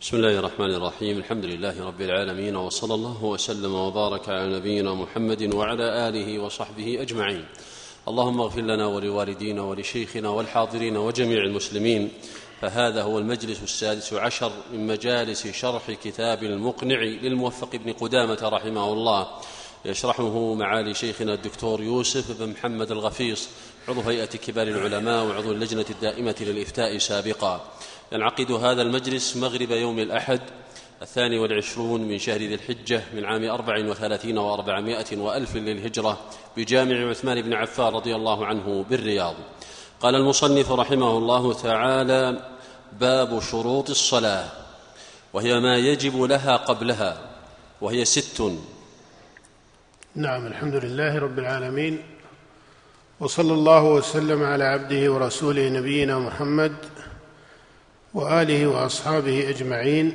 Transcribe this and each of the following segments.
بسم الله الرحمن الرحيم. الحمد لله رب العالمين وصلى الله وسلم وبارك على نبينا محمد وعلى آله وصحبه أجمعين. اللهم اغفر لنا ولوالدينا ولشيخنا والحاضرين وجميع المسلمين. فهذا هو المجلس السادس عشر من مجالس شرح كتاب المقنع للموفق بن قدامة رحمه الله. يشرحه معالي شيخنا الدكتور يوسف بن محمد الغفيص عضو هيئة كبار العلماء وعضو اللجنة الدائمة للإفتاء سابقا. ينعقد هذا المجلس مغرب يوم الأحد الثاني والعشرون من شهر ذي الحجة من عام أربع وثلاثين وأربعمائة وألف للهجرة بجامع عثمان بن عفان رضي الله عنه بالرياض. قال المصنف رحمه الله تعالى باب شروط الصلاة وهي ما يجب لها قبلها وهي ست. نعم الحمد لله رب العالمين وصلى الله وسلم على عبده ورسوله نبينا محمد وآله وأصحابه أجمعين.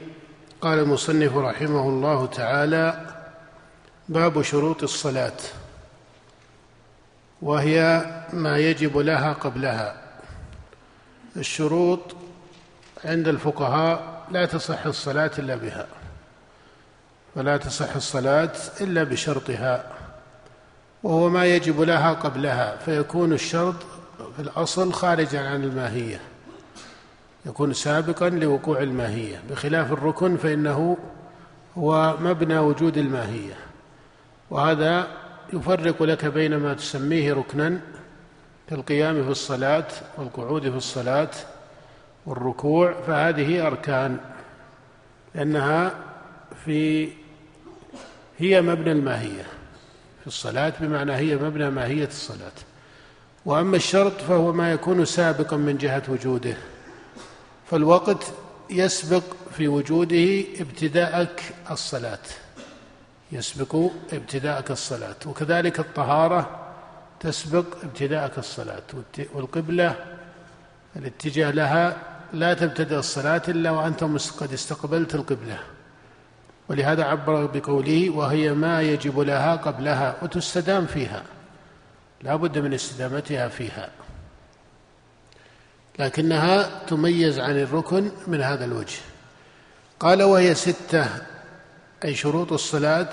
قال المصنف رحمه الله تعالى باب شروط الصلاة وهي ما يجب لها قبلها. الشروط عند الفقهاء لا تصح الصلاة إلا بها فلا تصح الصلاة إلا بشرطها وهو ما يجب لها قبلها فيكون الشرط في الأصل خارجا عن الماهية. يكون سابقا لوقوع الماهية. بخلاف الركن فإنه هو مبنى وجود الماهية. وهذا يفرق لك بين ما تسميه ركنا كالقيام في الصلاة والقعود في الصلاة والركوع فهذه أركان لأنها في هي مبنى الماهية. في الصلاة بمعنى هي مبنى ماهية الصلاة. وأما الشرط فهو ما يكون سابقا من جهة وجوده. فالوقت يسبق في وجوده ابتداءك الصلاة. يسبق ابتداءك الصلاة. وكذلك الطهارة تسبق ابتداءك الصلاة. والقبلة الاتجاه لها لا تبتدأ الصلاة إلا وأنت قد استقبلت القبلة. ولهذا عبر بقوله وهي ما يجب لها قبلها وتستدام فيها. لا بد من استدامتها فيها. لكنها تميز عن الركن من هذا الوجه. قال وهي ستة أي شروط الصلاة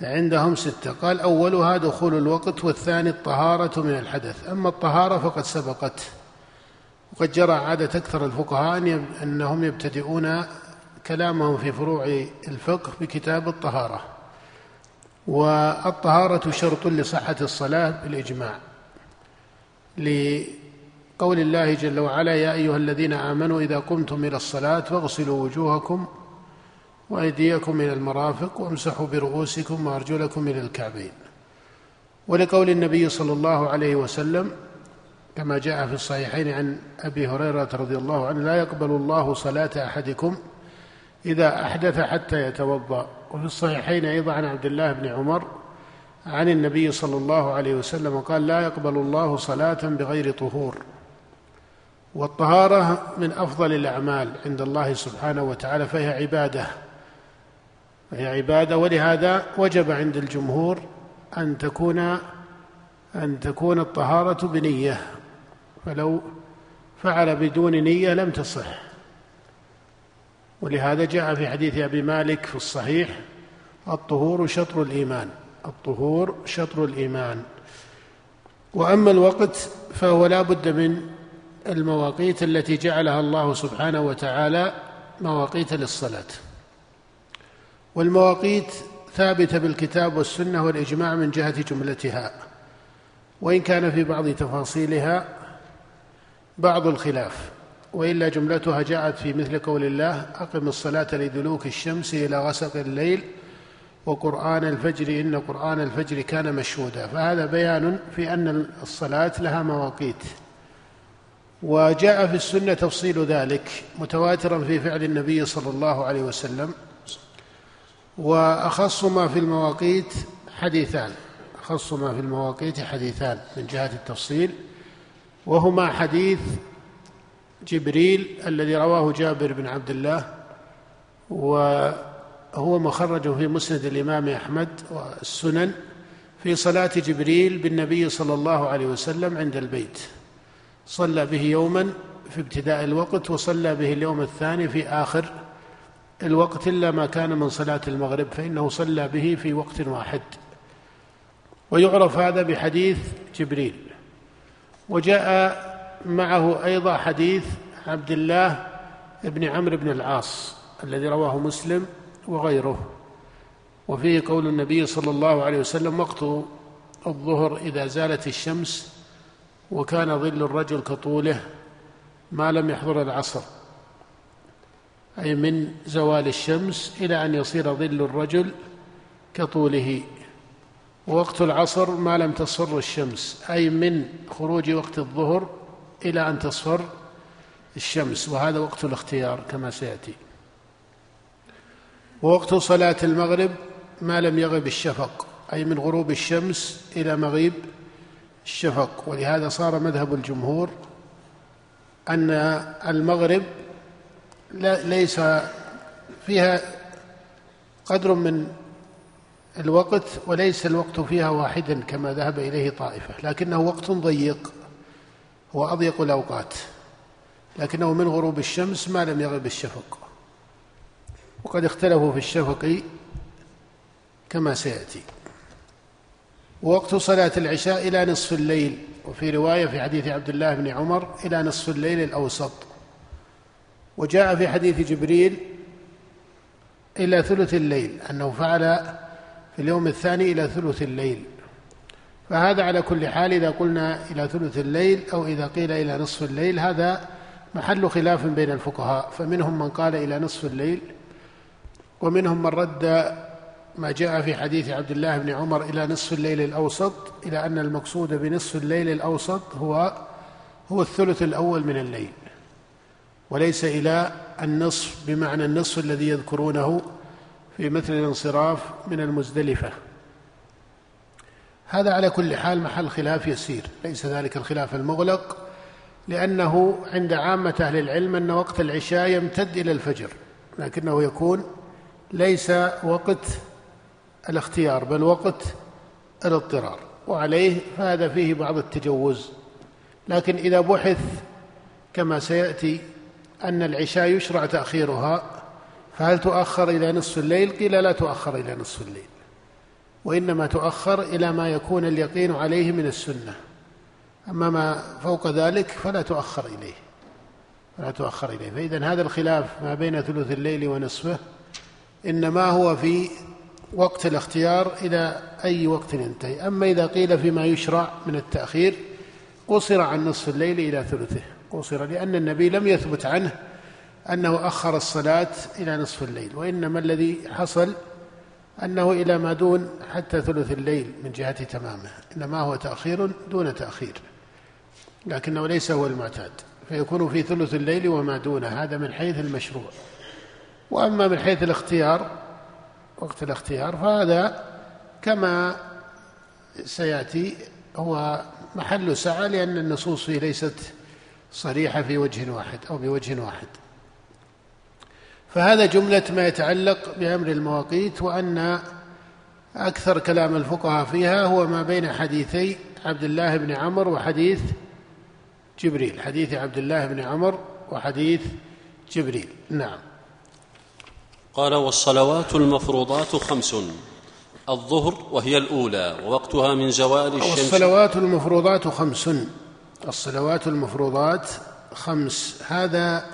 عندهم ستة. قال أولها دخول الوقت والثاني الطهارة من الحدث. أما الطهارة فقد سبقت وقد جرى عادة أكثر الفقهاء أنهم يبتدئون كلامهم في فروع الفقه بكتاب الطهارة. والطهارة شرط لصحة الصلاة بالإجماع قول الله جل وعلا يا أيها الذين آمنوا إذا قمتم إلى الصلاة فاغسلوا وجوهكم وأيديكم إلى المرافق وامسحوا برؤوسكم وأرجلكم إلى الكعبين. ولقول النبي صلى الله عليه وسلم كما جاء في الصحيحين عن أبي هريرة رضي الله عنه لا يقبل الله صلاة أحدكم إذا أحدث حتى يتوضأ. وفي الصحيحين أيضا عن عبد الله بن عمر عن النبي صلى الله عليه وسلم قال لا يقبل الله صلاة بغير طهور. والطهارة من أفضل الأعمال عند الله سبحانه وتعالى فهي عبادة. فهي عبادة ولهذا وجب عند الجمهور أن تكون أن تكون الطهارة بنية. فلو فعل بدون نية لم تصح. ولهذا جاء في حديث أبي مالك في الصحيح الطهور شطر الإيمان. الطهور شطر الإيمان. وأما الوقت فهو لا بد من المواقيت التي جعلها الله سبحانه وتعالى مواقيت للصلاة. والمواقيت ثابتة بالكتاب والسنة والإجماع من جهة جملتها وإن كان في بعض تفاصيلها بعض الخلاف وإلا جملتها جاءت في مثل قول الله أقم الصلاة لدلوك الشمس إلى غسق الليل وقرآن الفجر إن قرآن الفجر كان مشهودا. فهذا بيان في أن الصلاة لها مواقيت. وجاء في السنة تفصيل ذلك متواترا في فعل النبي صلى الله عليه وسلم وأخص ما في المواقيت حديثان أخص ما في المواقيت حديثان من جهة التفصيل وهما حديث جبريل الذي رواه جابر بن عبد الله وهو مخرج في مسند الإمام أحمد والسنن في صلاة جبريل بالنبي صلى الله عليه وسلم عند البيت. صلى به يوما في ابتداء الوقت وصلى به اليوم الثاني في آخر الوقت إلا ما كان من صلاة المغرب فإنه صلى به في وقت واحد. ويعرف هذا بحديث جبريل. وجاء معه أيضا حديث عبد الله بن عمرو بن العاص الذي رواه مسلم وغيره. وفيه قول النبي صلى الله عليه وسلم وقت الظهر إذا زالت الشمس وكان ظل الرجل كطوله ما لم يحضر العصر. أي من زوال الشمس إلى أن يصير ظل الرجل كطوله. ووقت العصر ما لم تصفر الشمس أي من خروج وقت الظهر إلى أن تصفر الشمس. وهذا وقت الاختيار كما سيأتي. ووقت صلاة المغرب ما لم يغب الشفق أي من غروب الشمس إلى مغيب الشفق ولهذا صار مذهب الجمهور أن المغرب ليس فيها قدر من الوقت وليس الوقت فيها واحدا كما ذهب إليه طائفة لكنه وقت ضيق هو أضيق الأوقات لكنه من غروب الشمس ما لم يغب الشفق. وقد اختلفوا في الشفق كما سيأتي. ووقت صلاة العشاء إلى نصف الليل وفي رواية في حديث عبد الله بن عمر إلى نصف الليل الأوسط. وجاء في حديث جبريل إلى ثلث الليل أنه فعل في اليوم الثاني إلى ثلث الليل. فهذا على كل حال إذا قلنا إلى ثلث الليل أو إذا قيل إلى نصف الليل هذا محل خلاف بين الفقهاء. فمنهم من قال إلى نصف الليل ومنهم من رد ما جاء في حديث عبد الله بن عمر إلى نصف الليل الأوسط إلى أن المقصود بنصف الليل الأوسط هو هو الثلث الأول من الليل وليس إلى النصف بمعنى النصف الذي يذكرونه في مثل الانصراف من المزدلفة. هذا على كل حال محل خلاف يسير ليس ذلك الخلاف المغلق لأنه عند عامة أهل العلم أن وقت العشاء يمتد إلى الفجر لكنه يكون ليس وقت الاختيار بل وقت الاضطرار وعليه فهذا فيه بعض التجوز. لكن إذا بحث كما سيأتي أن العشاء يشرع تأخيرها فهل تؤخر إلى نصف الليل؟ قيل لا تؤخر إلى نصف الليل وإنما تؤخر إلى ما يكون اليقين عليه من السنة. أما ما فوق ذلك فلا تؤخر إليه فلا تؤخر إليه. فإذا هذا الخلاف ما بين ثلث الليل ونصفه إنما هو في وقت الاختيار إلى أي وقت ينتهي. أما إذا قيل فيما يشرع من التأخير قصر عن نصف الليل إلى ثلثه. قصر لأن النبي لم يثبت عنه أنه أخر الصلاة إلى نصف الليل وإنما الذي حصل أنه إلى ما دون حتى ثلث الليل من جهة تمامه إنما هو تأخير دون تأخير لكنه ليس هو المعتاد. فيكون في ثلث الليل وما دونه هذا من حيث المشروع. وأما من حيث الاختيار وقت الاختيار فهذا كما سيأتي هو محل سعة لأن النصوص فيه ليست صريحة في وجه واحد أو بوجه واحد. فهذا جملة ما يتعلق بأمر المواقيت وأن أكثر كلام الفقهاء فيها هو ما بين حديثي عبد الله بن عمر وحديث جبريل. حديث عبد الله بن عمر وحديث جبريل. نعم. قال والصلوات المفروضات خمس الظهر وهي الأولى ووقتها من زوال الشمس. والصلوات المفروضات خمس الصلوات المفروضات خمس. هذا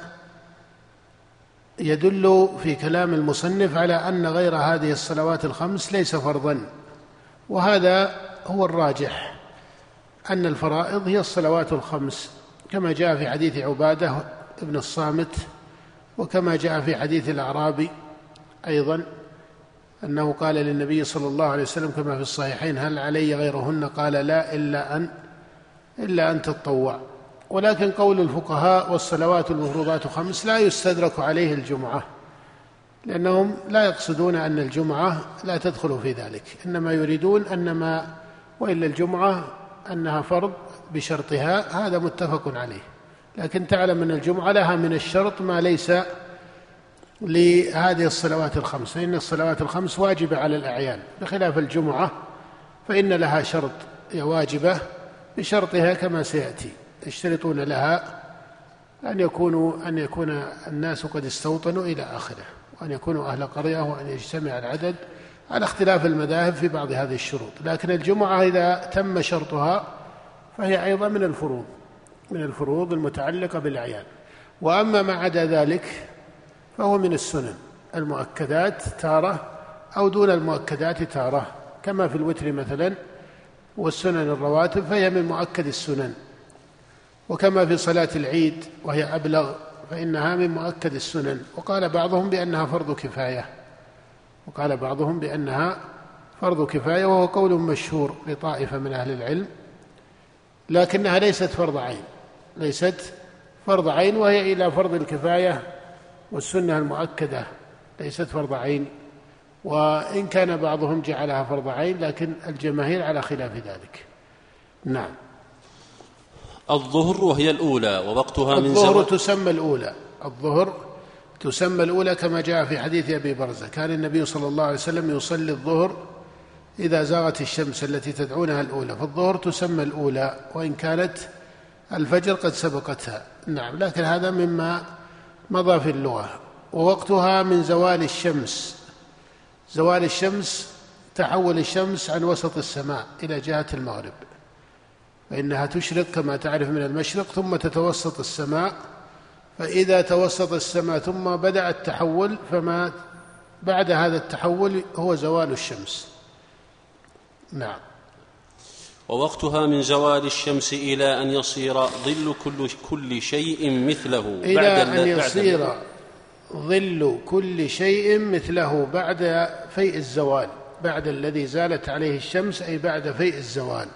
يدل في كلام المصنف على أن غير هذه الصلوات الخمس ليس فرضا وهذا هو الراجح أن الفرائض هي الصلوات الخمس كما جاء في حديث عبادة بن الصامت وكما جاء في حديث الأعرابي. أيضا أنه قال للنبي صلى الله عليه وسلم كما في الصحيحين هل علي غيرهن؟ قال لا إلا أن إلا أن تطوع. ولكن قول الفقهاء والصلوات المفروضات خمس لا يستدرك عليه الجمعة لأنهم لا يقصدون أن الجمعة لا تدخل في ذلك إنما يريدون أن ما وإلا الجمعة أنها فرض بشرطها هذا متفق عليه. لكن تعلم أن الجمعة لها من الشرط ما ليس لهذه الصلوات الخمس فإن الصلوات الخمس واجبة على الأعيان بخلاف الجمعة فإن لها شرط واجبة بشرطها كما سيأتي يشترطون لها أن يكونوا أن يكون الناس قد استوطنوا إلى آخره وأن يكونوا أهل قرية وأن يجتمع العدد على اختلاف المذاهب في بعض هذه الشروط. لكن الجمعة إذا تم شرطها فهي أيضا من الفروض من الفروض المتعلقة بالأعيان. وأما ما عدا ذلك فهو من السنن. المؤكدات تارة أو دون المؤكدات تارة. كما في الوتر مثلا والسنن الرواتب فهي من مؤكد السنن. وكما في صلاة العيد وهي أبلغ فإنها من مؤكد السنن. وقال بعضهم بأنها فرض كفاية. وقال بعضهم بأنها فرض كفاية وهو قول مشهور لطائفة من أهل العلم. لكنها ليست فرض عين. ليست فرض عين وهي إلى فرض الكفاية والسنة المؤكدة ليست فرض عين وإن كان بعضهم جعلها فرض عين لكن الجماهير على خلاف ذلك. نعم. الظهر وهي الأولى ووقتها من الظهر تسمى الأولى. الظهر تسمى الأولى كما جاء في حديث أبي برزة. كان النبي صلى الله عليه وسلم يصلي الظهر إذا زاغت الشمس التي تدعونها الأولى. فالظهر تسمى الأولى وإن كانت الفجر قد سبقتها. نعم لكن هذا مما مضى في اللغة ووقتها من زوال الشمس. زوال الشمس تحول الشمس عن وسط السماء إلى جهة المغرب. فإنها تشرق كما تعرف من المشرق ثم تتوسط السماء. فإذا توسط السماء ثم بدأ التحول فما بعد هذا التحول هو زوال الشمس. نعم. ووقتها من زوال الشمس إلى أن يصير ظل كل كل شيء مثله إلى بعد أن يصير ظل كل شيء مثله بعد فيء الزوال بعد الذي زالت عليه الشمس أي بعد فيء الزوال.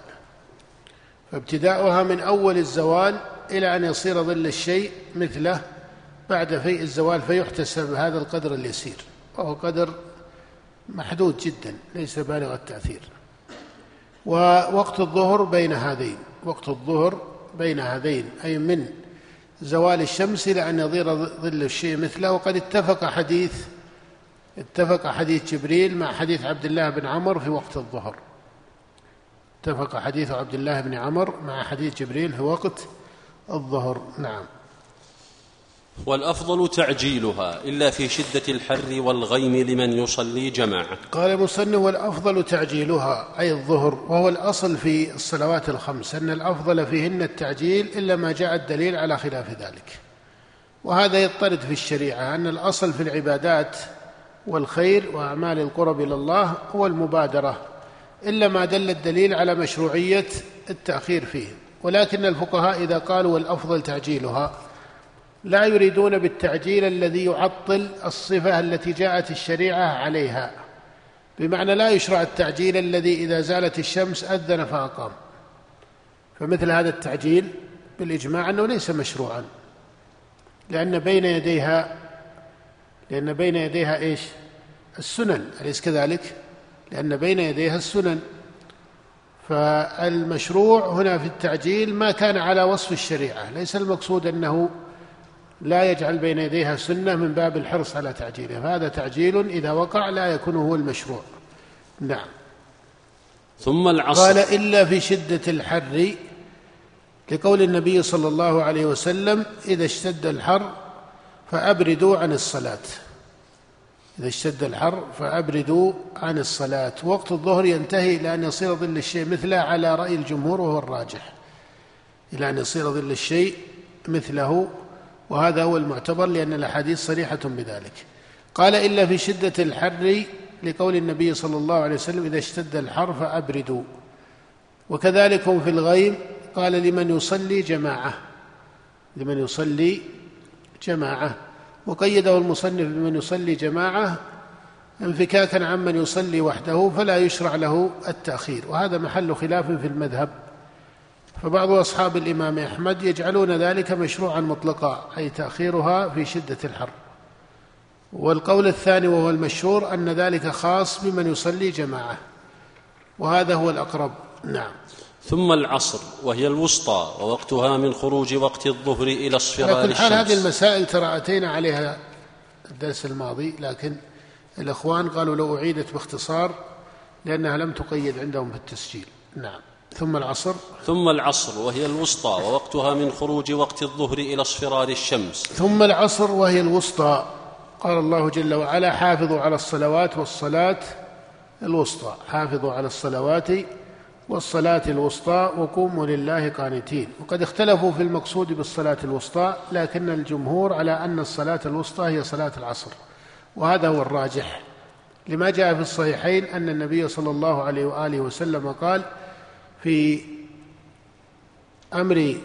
فابتداؤها من أول الزوال إلى أن يصير ظل الشيء مثله بعد فيء الزوال فيحتسب هذا القدر اليسير. وهو قدر محدود جدا ليس بالغ التأثير. ووقت الظهر بين هذين وقت الظهر بين هذين أي من زوال الشمس إلى أن يضير ظل الشيء مثله. وقد اتفق حديث اتفق حديث جبريل مع حديث عبد الله بن عمر في وقت الظهر. اتفق حديث عبد الله بن عمر مع حديث جبريل في وقت الظهر. نعم. والأفضل تعجيلها إلا في شدة الحر والغيم لمن يصلي جماعة. قال المصنف والأفضل تعجيلها أي الظهر وهو الأصل في الصلوات الخمس أن الأفضل فيهن التعجيل إلا ما جاء الدليل على خلاف ذلك. وهذا يضطرد في الشريعة أن الأصل في العبادات والخير وأعمال القرب إلى الله هو المبادرة إلا ما دل الدليل على مشروعية التأخير فيه ولكن الفقهاء إذا قالوا والأفضل تعجيلها لا يريدون بالتعجيل الذي يعطل الصفة التي جاءت الشريعة عليها. بمعنى لا يشرع التعجيل الذي إذا زالت الشمس أذن فأقام. فمثل هذا التعجيل بالإجماع أنه ليس مشروعا. لأن بين يديها لأن بين يديها إيش؟ السنن. أليس كذلك؟ لأن بين يديها السنن. فالمشروع هنا في التعجيل ما كان على وصف الشريعة. ليس المقصود أنه لا يجعل بين يديها سنة من باب الحرص على تعجيله فهذا تعجيل إذا وقع لا يكون هو المشروع. نعم. ثم العصر. قال إلا في شدة الحر لقول النبي صلى الله عليه وسلم إذا اشتد الحر فأبردوا عن الصلاة. إذا اشتد الحر فأبردوا عن الصلاة. وقت الظهر ينتهي إلى أن يصير ظل الشيء مثله على رأي الجمهور وهو الراجح. إلى أن يصير ظل الشيء مثله وهذا هو المعتبر لأن الأحاديث صريحة بذلك. قال إلا في شدة الحر لقول النبي صلى الله عليه وسلم إذا اشتد الحر فأبردوا. وكذلك هم في الغيم قال لمن يصلي جماعة. لمن يصلي جماعة. وقيده المصنف بمن يصلي جماعة انفكاكا عمن يصلي وحده فلا يشرع له التأخير. وهذا محل خلاف في المذهب. فبعض أصحاب الإمام أحمد يجعلون ذلك مشروعا مطلقا أي تأخيرها في شدة الحر. والقول الثاني وهو المشهور أن ذلك خاص بمن يصلي جماعة وهذا هو الأقرب. نعم. ثم العصر وهي الوسطى ووقتها من خروج وقت الظهر إلى اصفرار الشمس حال هذه المسائل ترى أتينا عليها الدرس الماضي لكن الإخوان قالوا لو أعيدت باختصار لأنها لم تقيد عندهم في التسجيل. نعم. ثم العصر. ثم العصر وهي الوسطى ووقتها من خروج وقت الظهر إلى اصفرار الشمس. ثم العصر وهي الوسطى. قال الله جل وعلا حافظوا على الصلوات والصلاة الوسطى. حافظوا على الصلوات والصلاة الوسطى وقوموا لله قانتين. وقد اختلفوا في المقصود بالصلاة الوسطى لكن الجمهور على أن الصلاة الوسطى هي صلاة العصر. وهذا هو الراجح. لما جاء في الصحيحين أن النبي صلى الله عليه وآله وسلم قال في أمر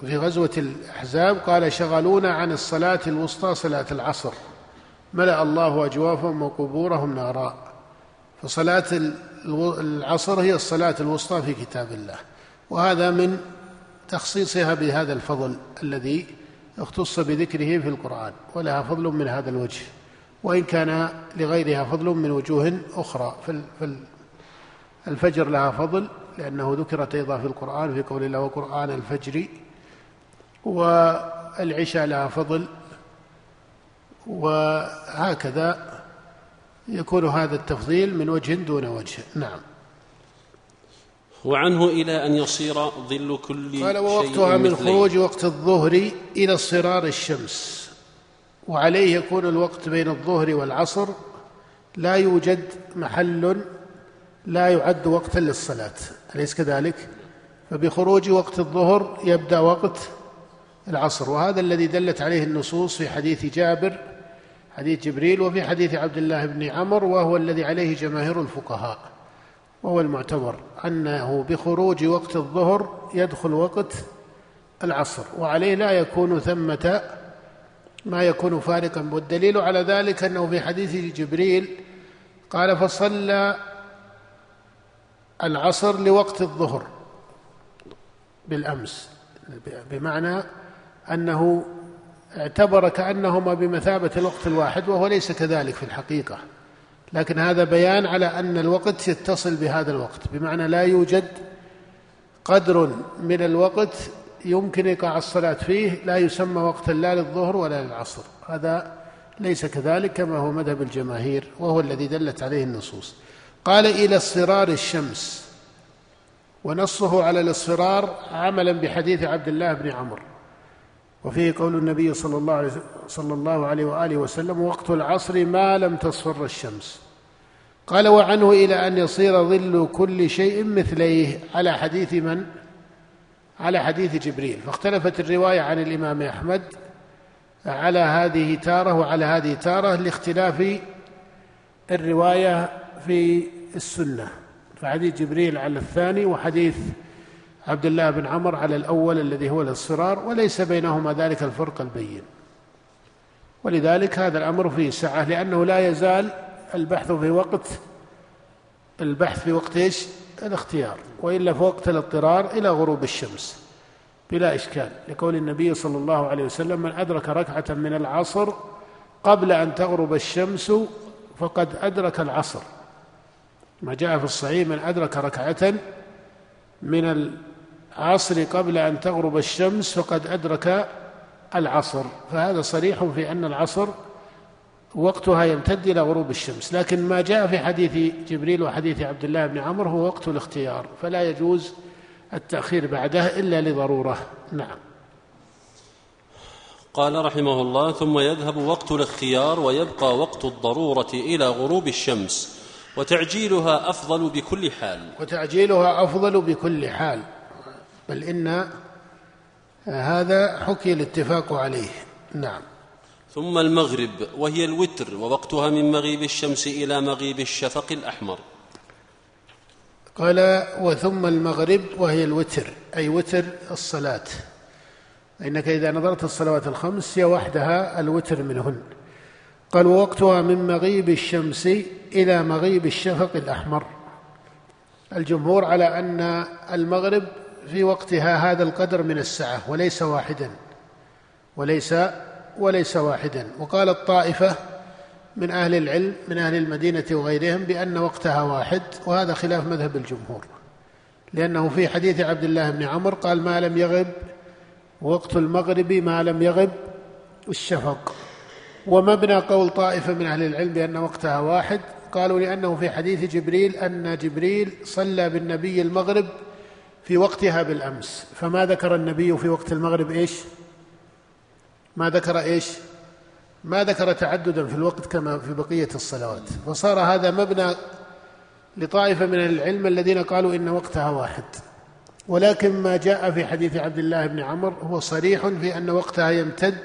في غزوة الأحزاب قال شغلونا عن الصلاة الوسطى صلاة العصر. ملأ الله أجوافهم وقبورهم نارا. فصلاة العصر هي الصلاة الوسطى في كتاب الله. وهذا من تخصيصها بهذا الفضل الذي اختص بذكره في القرآن ولها فضل من هذا الوجه. وإن كان لغيرها فضل من وجوه أخرى. فالفجر لها فضل لأنه ذكرت أيضا في القرآن في قول الله وقرآن الفجر والعشاء لها فضل. وهكذا يكون هذا التفضيل من وجه دون وجه. نعم. وعنه إلى أن يصير ظل كل قال ووقتها من خروج وقت الظهر إلى اصفرار الشمس. وعليه يكون الوقت بين الظهر والعصر. لا يوجد محل لا يعد وقتا للصلاة. أليس كذلك؟ فبخروج وقت الظهر يبدأ وقت العصر وهذا الذي دلت عليه النصوص في حديث جابر حديث جبريل وفي حديث عبد الله بن عمر وهو الذي عليه جماهير الفقهاء وهو المعتبر أنه بخروج وقت الظهر يدخل وقت العصر وعليه لا يكون ثمة ما يكون فارقا والدليل على ذلك أنه في حديث جبريل قال فصلى العصر لوقت الظهر بالأمس بمعنى أنه اعتبر كأنهما بمثابة الوقت الواحد وهو ليس كذلك في الحقيقة. لكن هذا بيان على أن الوقت يتصل بهذا الوقت بمعنى لا يوجد قدر من الوقت يمكن إيقاع الصلاة فيه لا يسمى وقتا لا للظهر ولا للعصر. هذا ليس كذلك كما هو مذهب الجماهير وهو الذي دلت عليه النصوص. قال إلى اصفرار الشمس ونصه على الاصفرار عملا بحديث عبد الله بن عمرو. وفيه قول النبي صلى الله عليه صلى الله عليه وآله وسلم وقت العصر ما لم تصفر الشمس قال وعنه إلى أن يصير ظل كل شيء مثليه على حديث من؟ على حديث جبريل. فاختلفت الرواية عن الإمام أحمد على هذه تارة وعلى هذه تارة لاختلاف الرواية في السنة. فحديث جبريل على الثاني وحديث عبد الله بن عمر على الأول الذي هو الاصفرار وليس بينهما ذلك الفرق البين. ولذلك هذا الأمر فيه سعة لأنه لا يزال البحث في وقت البحث في وقت إيش؟ الاختيار وإلا في وقت الاضطرار إلى غروب الشمس بلا إشكال. لقول النبي صلى الله عليه وسلم من أدرك ركعة من العصر قبل أن تغرب الشمس فقد أدرك العصر. ما جاء في الصحيح من أدرك ركعة من العصر قبل أن تغرب الشمس فقد أدرك العصر. فهذا صريح في أن العصر وقتها يمتد إلى غروب الشمس. لكن ما جاء في حديث جبريل وحديث عبد الله بن عمرو هو وقت الاختيار فلا يجوز التأخير بعده إلا لضرورة. نعم. قال رحمه الله ثم يذهب وقت الاختيار ويبقى وقت الضرورة إلى غروب الشمس. وتعجيلها أفضل بكل حال. وتعجيلها أفضل بكل حال. بل إن هذا حكي الاتفاق عليه. نعم. ثم المغرب وهي الوتر ووقتها من مغيب الشمس إلى مغيب الشفق الأحمر. قال وثم المغرب وهي الوتر أي وتر الصلاة. إنك إذا نظرت الصلوات الخمس هي وحدها الوتر منهن. قال ووقتها من مغيب الشمس إلى مغيب الشفق الأحمر. الجمهور على أن المغرب في وقتها هذا القدر من السعة وليس واحدا وليس وليس واحدا. وقال الطائفة من أهل العلم من أهل المدينة وغيرهم بأن وقتها واحد وهذا خلاف مذهب الجمهور. لأنه في حديث عبد الله بن عمر قال ما لم يغب وقت المغرب ما لم يغب الشفق. ومبنى قول طائفة من أهل العلم بأن وقتها واحد. قالوا لأنه في حديث جبريل أن جبريل صلى بالنبي المغرب في وقتها بالأمس. فما ذكر النبي في وقت المغرب إيش؟ ما ذكر إيش؟ ما ذكر تعددا في الوقت كما في بقية الصلوات. فصار هذا مبنى لطائفة من العلم الذين قالوا إن وقتها واحد. ولكن ما جاء في حديث عبد الله بن عمر هو صريح في أن وقتها يمتد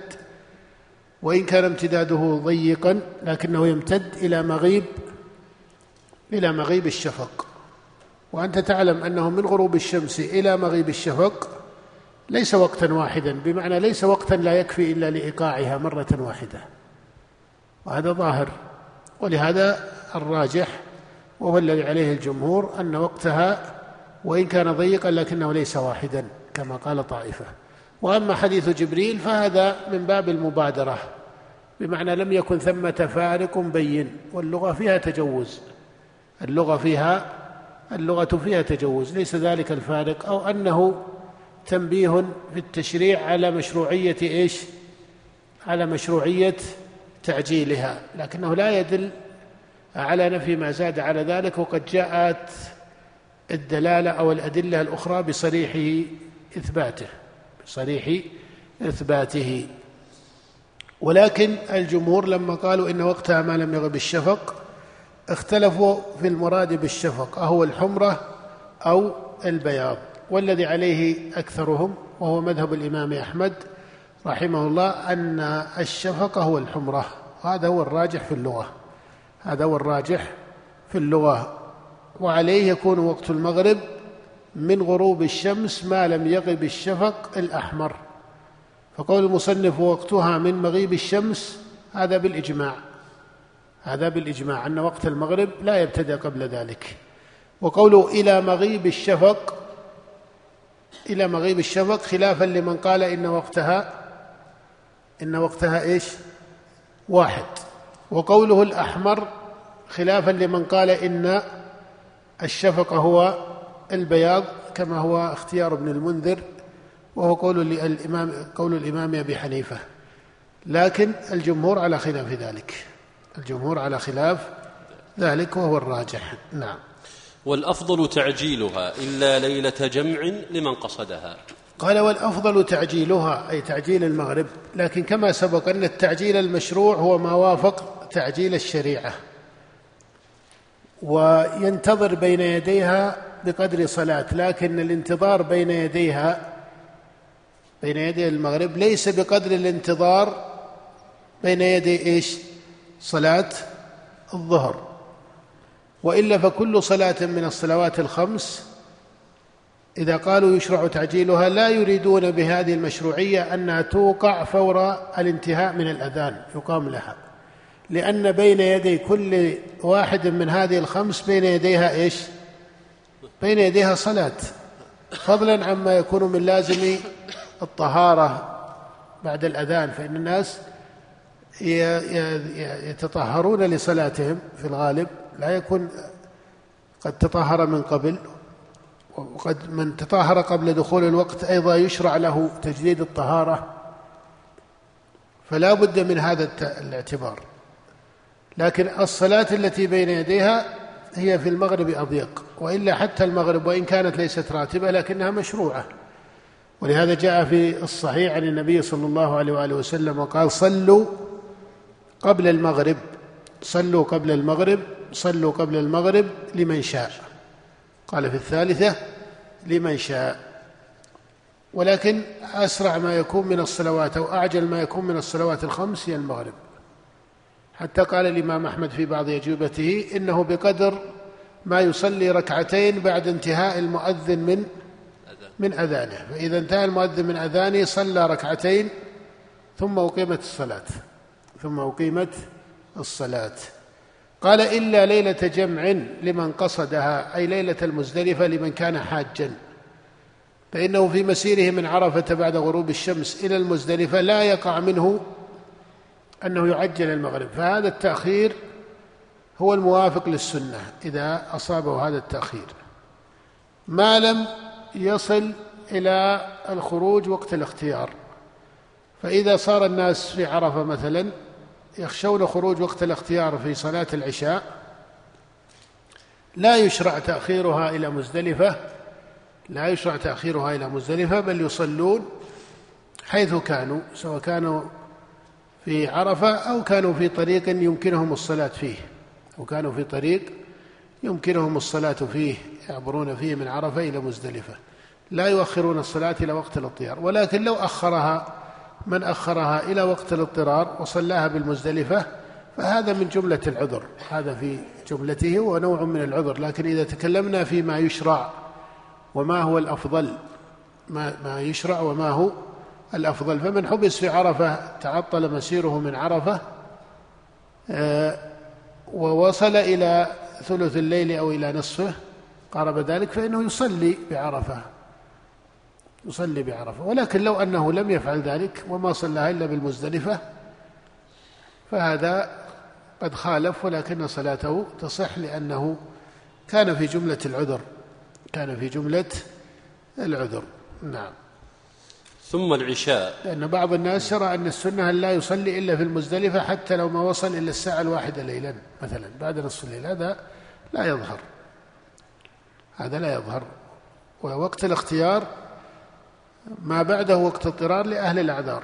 وإن كان امتداده ضيقا لكنه يمتد إلى مغيب إلى مغيب الشفق. وأنت تعلم أنه من غروب الشمس إلى مغيب الشفق ليس وقتا واحدا بمعنى ليس وقتا لا يكفي إلا لإيقاعها مرة واحدة. وهذا ظاهر. ولهذا الراجح وهو الذي عليه الجمهور أن وقتها وإن كان ضيقا لكنه ليس واحدا كما قال طائفة. وأما حديث جبريل فهذا من باب المبادرة بمعنى لم يكن ثمة فارق بين واللغة فيها تجوز اللغة فيها اللغة فيها تجوز ليس ذلك الفارق أو أنه تنبيه في التشريع على مشروعية إيش؟ على مشروعية تعجيلها لكنه لا يدل على نفي ما زاد على ذلك وقد جاءت الدلالة أو الأدلة الأخرى بصريح إثباته بصريح إثباته. ولكن الجمهور لما قالوا إن وقتها ما لم يغب الشفق اختلفوا في المراد بالشفق أهو الحمرة أو البياض. والذي عليه أكثرهم وهو مذهب الإمام أحمد رحمه الله أن الشفق هو الحمرة. وهذا هو الراجح في اللغة. هذا هو الراجح في اللغة. وعليه يكون وقت المغرب من غروب الشمس ما لم يغب الشفق الأحمر. فقول المصنف وقتها من مغيب الشمس هذا بالإجماع. هذا بالإجماع أن وقت المغرب لا يبتدأ قبل ذلك. وقوله إلى مغيب الشفق إلى مغيب الشفق خلافا لمن قال إن وقتها إن وقتها إيش؟ واحد. وقوله الأحمر خلافا لمن قال إن الشفق هو البياض كما هو اختيار ابن المنذر وهو قول الإمام قول الإمام أبي حنيفة. لكن الجمهور على خلاف ذلك. الجمهور على خلاف ذلك وهو الراجح. نعم. والأفضل تعجيلها إلا ليلة جمع لمن قصدها. قال والأفضل تعجيلها أي تعجيل المغرب. لكن كما سبق أن التعجيل المشروع هو ما وافق تعجيل الشريعة. وينتظر بين يديها بقدر صلاة لكن الانتظار بين يديها بين يدي المغرب ليس بقدر الانتظار بين يدي إيش؟ صلاة الظهر. وإلا فكل صلاة من الصلوات الخمس إذا قالوا يشرع تعجيلها لا يريدون بهذه المشروعية أنها توقع فور الانتهاء من الأذان يقام لها. لأن بين يدي كل واحد من هذه الخمس بين يديها إيش؟ بين يديها صلاة. فضلا عما يكون من لازم الطهارة بعد الأذان فإن الناس يتطهرون لصلاتهم في الغالب. لا يكون قد تطهر من قبل وقد من تطهر قبل دخول الوقت أيضا يشرع له تجديد الطهارة. فلا بد من هذا الاعتبار. لكن الصلاة التي بين يديها هي في المغرب أضيق وإلا حتى المغرب وإن كانت ليست راتبة لكنها مشروعة. ولهذا جاء في الصحيح عن النبي صلى الله عليه وآله وسلم وقال صلوا قبل المغرب صلوا قبل المغرب صلوا قبل المغرب لمن شاء. قال في الثالثة لمن شاء. ولكن أسرع ما يكون من الصلوات أو أعجل ما يكون من الصلوات الخمس هي المغرب. حتى قال الإمام أحمد في بعض أجوبته إنه بقدر ما يصلي ركعتين بعد انتهاء المؤذن من من أذانه. فإذا انتهى المؤذن من أذانه صلى ركعتين ثم أقيمت الصلاة. ثم أقيمت الصلاة. قال إلا ليلة جمع لمن قصدها أي ليلة المزدلفة لمن كان حاجا. فإنه في مسيره من عرفة بعد غروب الشمس إلى المزدلفة لا يقع منه أنه يعجل المغرب. فهذا التأخير هو الموافق للسنة إذا أصابه هذا التأخير. ما لم يصل إلى الخروج وقت الاختيار. فإذا صار الناس في عرفة مثلا يخشون خروج وقت الاختيار في صلاة العشاء لا يشرع تأخيرها إلى مزدلفة لا يشرع تأخيرها إلى مزدلفة بل يصلون حيث كانوا سواء كانوا في عرفة أو كانوا في طريق يمكنهم الصلاة فيه. أو كانوا في طريق يمكنهم الصلاة فيه يعبرون فيه من عرفة إلى مزدلفة. لا يؤخرون الصلاة إلى وقت الاضطرار. ولكن لو أخرها من أخرها إلى وقت الاضطرار وصلاها بالمزدلفة فهذا من جملة العذر. هذا في جملته ونوع من العذر. لكن إذا تكلمنا فيما يشرع وما هو الأفضل ما, ما يشرع وما هو الأفضل. فمن حبس في عرفة تعطل مسيره من عرفة آه، ووصل إلى ثلث الليل أو إلى نصفه قارب ذلك فإنه يصلي بعرفة. يصلي بعرفة. ولكن لو أنه لم يفعل ذلك وما صلى إلا بالمزدلفة فهذا قد خالف ولكن صلاته تصح لأنه كان في جملة العذر. كان في جملة العذر. نعم. ثم العشاء. لأن بعض الناس يرى أن السنة أن لا يصلي إلا في المزدلفة حتى لو ما وصل إلى الساعة الواحدة ليلا مثلا. بعد نصف الليل هذا لا يظهر. هذا لا يظهر. ووقت الاختيار ما بعده وقت اضطرار لأهل الأعذار.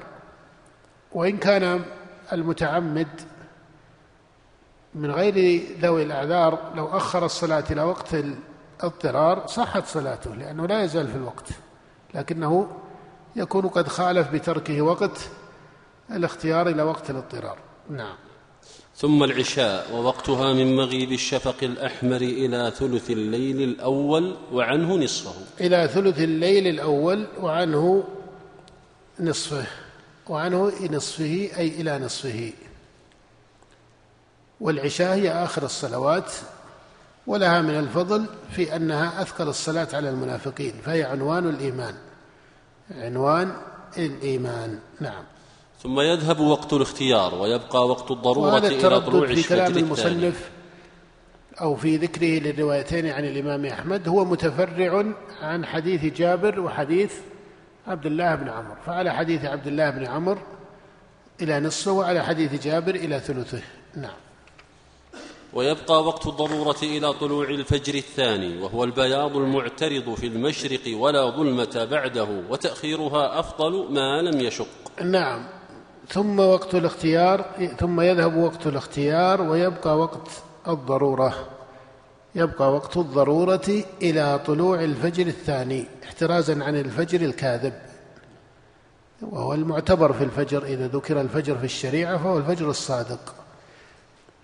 وإن كان المتعمد من غير ذوي الأعذار لو أخر الصلاة إلى وقت الاضطرار صحت صلاته لأنه لا يزال في الوقت. لكنه يكون قد خالف بتركه وقت الاختيار إلى وقت الاضطرار. نعم. ثم العشاء ووقتها من مغيب الشفق الأحمر إلى ثلث الليل الأول وعنه نصفه. إلى ثلث الليل الأول وعنه نصفه. وعنه نصفه أي إلى نصفه. والعشاء هي آخر الصلوات ولها من الفضل في أنها أثقل الصلاة على المنافقين فهي عنوان الإيمان. عنوان الإيمان. نعم. ثم يذهب وقت الاختيار ويبقى وقت الضرورة إلى طلوع في كلام المصنف أو في ذكره للروايتين عن الإمام أحمد هو متفرع عن حديث جابر وحديث عبد الله بن عمر فعلى حديث عبد الله بن عمر إلى نصفه وعلى حديث جابر إلى ثلثه. نعم. ويبقى وقت الضرورة إلى طلوع الفجر الثاني وهو البياض المعترض في المشرق ولا ظلمة بعده وتأخيرها أفضل ما لم يشق. نعم. ثم وقت الاختيار ثم يذهب وقت الاختيار ويبقى وقت الضرورة. يبقى وقت الضرورة إلى طلوع الفجر الثاني احترازا عن الفجر الكاذب. وهو المعتبر في الفجر إذا ذكر الفجر في الشريعة فهو الفجر الصادق.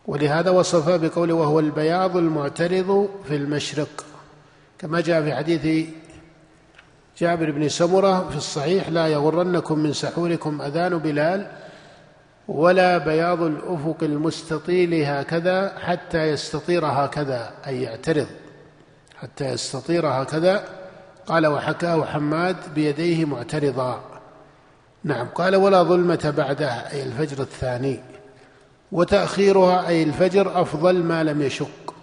ولهذا وصف بقوله وهو البياض المعترض في المشرق كما جاء في حديث جابر بن سمرة في الصحيح لا يغرنكم من سحوركم أذان بلال ولا بياض الأفق المستطيل هكذا حتى يستطير هكذا أي يعترض حتى يستطير هكذا. قال وحكاه حماد بيديه معترضا. نعم قال ولا ظلمة بعده أي الفجر الثاني. وتأخيرها أي الفجر أفضل ما لم يشق.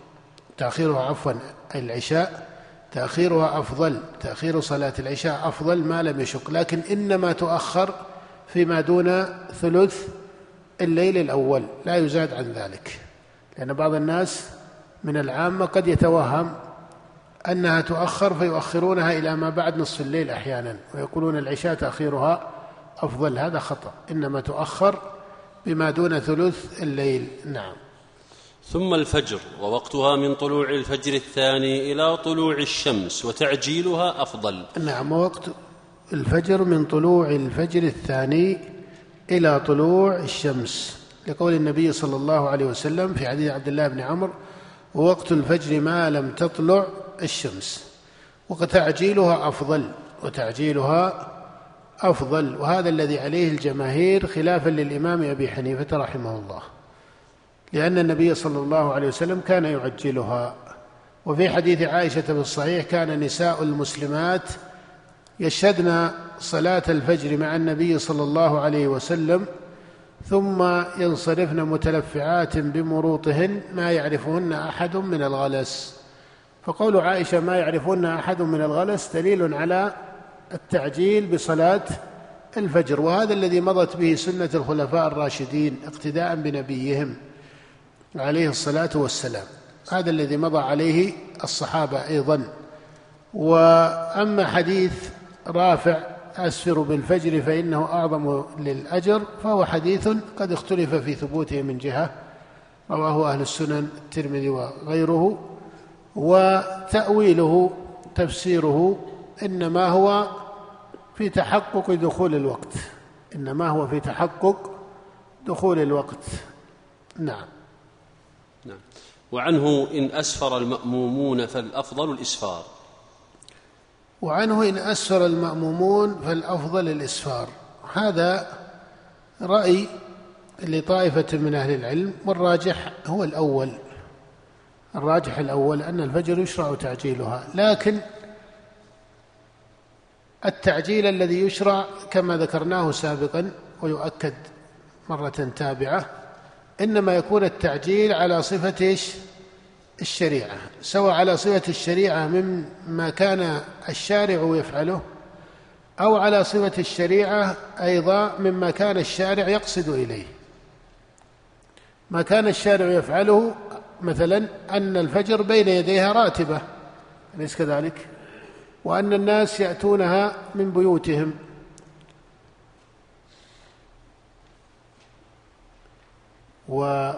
تأخيرها عفوا العشاء تأخيرها أفضل تأخير صلاة العشاء أفضل ما لم يشق. لكن إنما تؤخر فيما دون ثلث الليل الأول لا يزاد عن ذلك. لأن بعض الناس من العامة قد يتوهم أنها تؤخر فيؤخرونها إلى ما بعد نصف الليل أحيانا ويقولون العشاء تأخيرها أفضل. هذا خطأ. إنما تؤخر بما دون ثلث الليل. نعم. ثم الفجر ووقتها من طلوع الفجر الثاني إلى طلوع الشمس وتعجيلها أفضل. نعم وقت الفجر من طلوع الفجر الثاني إلى طلوع الشمس. لقول النبي صلى الله عليه وسلم في حديث عبد الله بن عمرو ووقت الفجر ما لم تطلع الشمس. وتعجيلها أفضل وتعجيلها أفضل وهذا الذي عليه الجماهير خلافا للإمام أبي حنيفة رحمه الله لأن النبي صلى الله عليه وسلم كان يعجلها وفي حديث عائشة في الصحيح كان نساء المسلمات يشهدن صلاة الفجر مع النبي صلى الله عليه وسلم ثم ينصرفن متلفعات بمروطهن ما يعرفهن أحد من الغلس. فقول عائشة ما يعرفهن أحد من الغلس دليل على التعجيل بصلاة الفجر وهذا الذي مضت به سنة الخلفاء الراشدين اقتداء بنبيهم عليه الصلاة والسلام. هذا الذي مضى عليه الصحابة أيضا. وأما حديث رافع أسفر بالفجر فإنه أعظم للأجر فهو حديث قد اختلف في ثبوته من جهة. رواه أهل السنن الترمذي وغيره. وتأويله تفسيره إنما هو في تحقق دخول الوقت. إنما هو في تحقق دخول الوقت. نعم. نعم. وعنه إن أسفر المأمومون فالأفضل الإسفار. وعنه إن أسفر المأمومون فالأفضل الإسفار. هذا رأي لطائفة من أهل العلم والراجح هو الأول. الراجح الأول أن الفجر يشرع تعجيلها لكن التعجيل الذي يشرع كما ذكرناه سابقا ويؤكد مرة تابعة إنما يكون التعجيل على صفة إيش؟ الشريعة. سواء على صفة الشريعة مما كان الشارع يفعله أو على صفة الشريعة أيضا مما كان الشارع يقصد إليه. ما كان الشارع يفعله مثلا أن الفجر بين يديها راتبة أليس كذلك؟ وأن الناس يأتونها من بيوتهم. و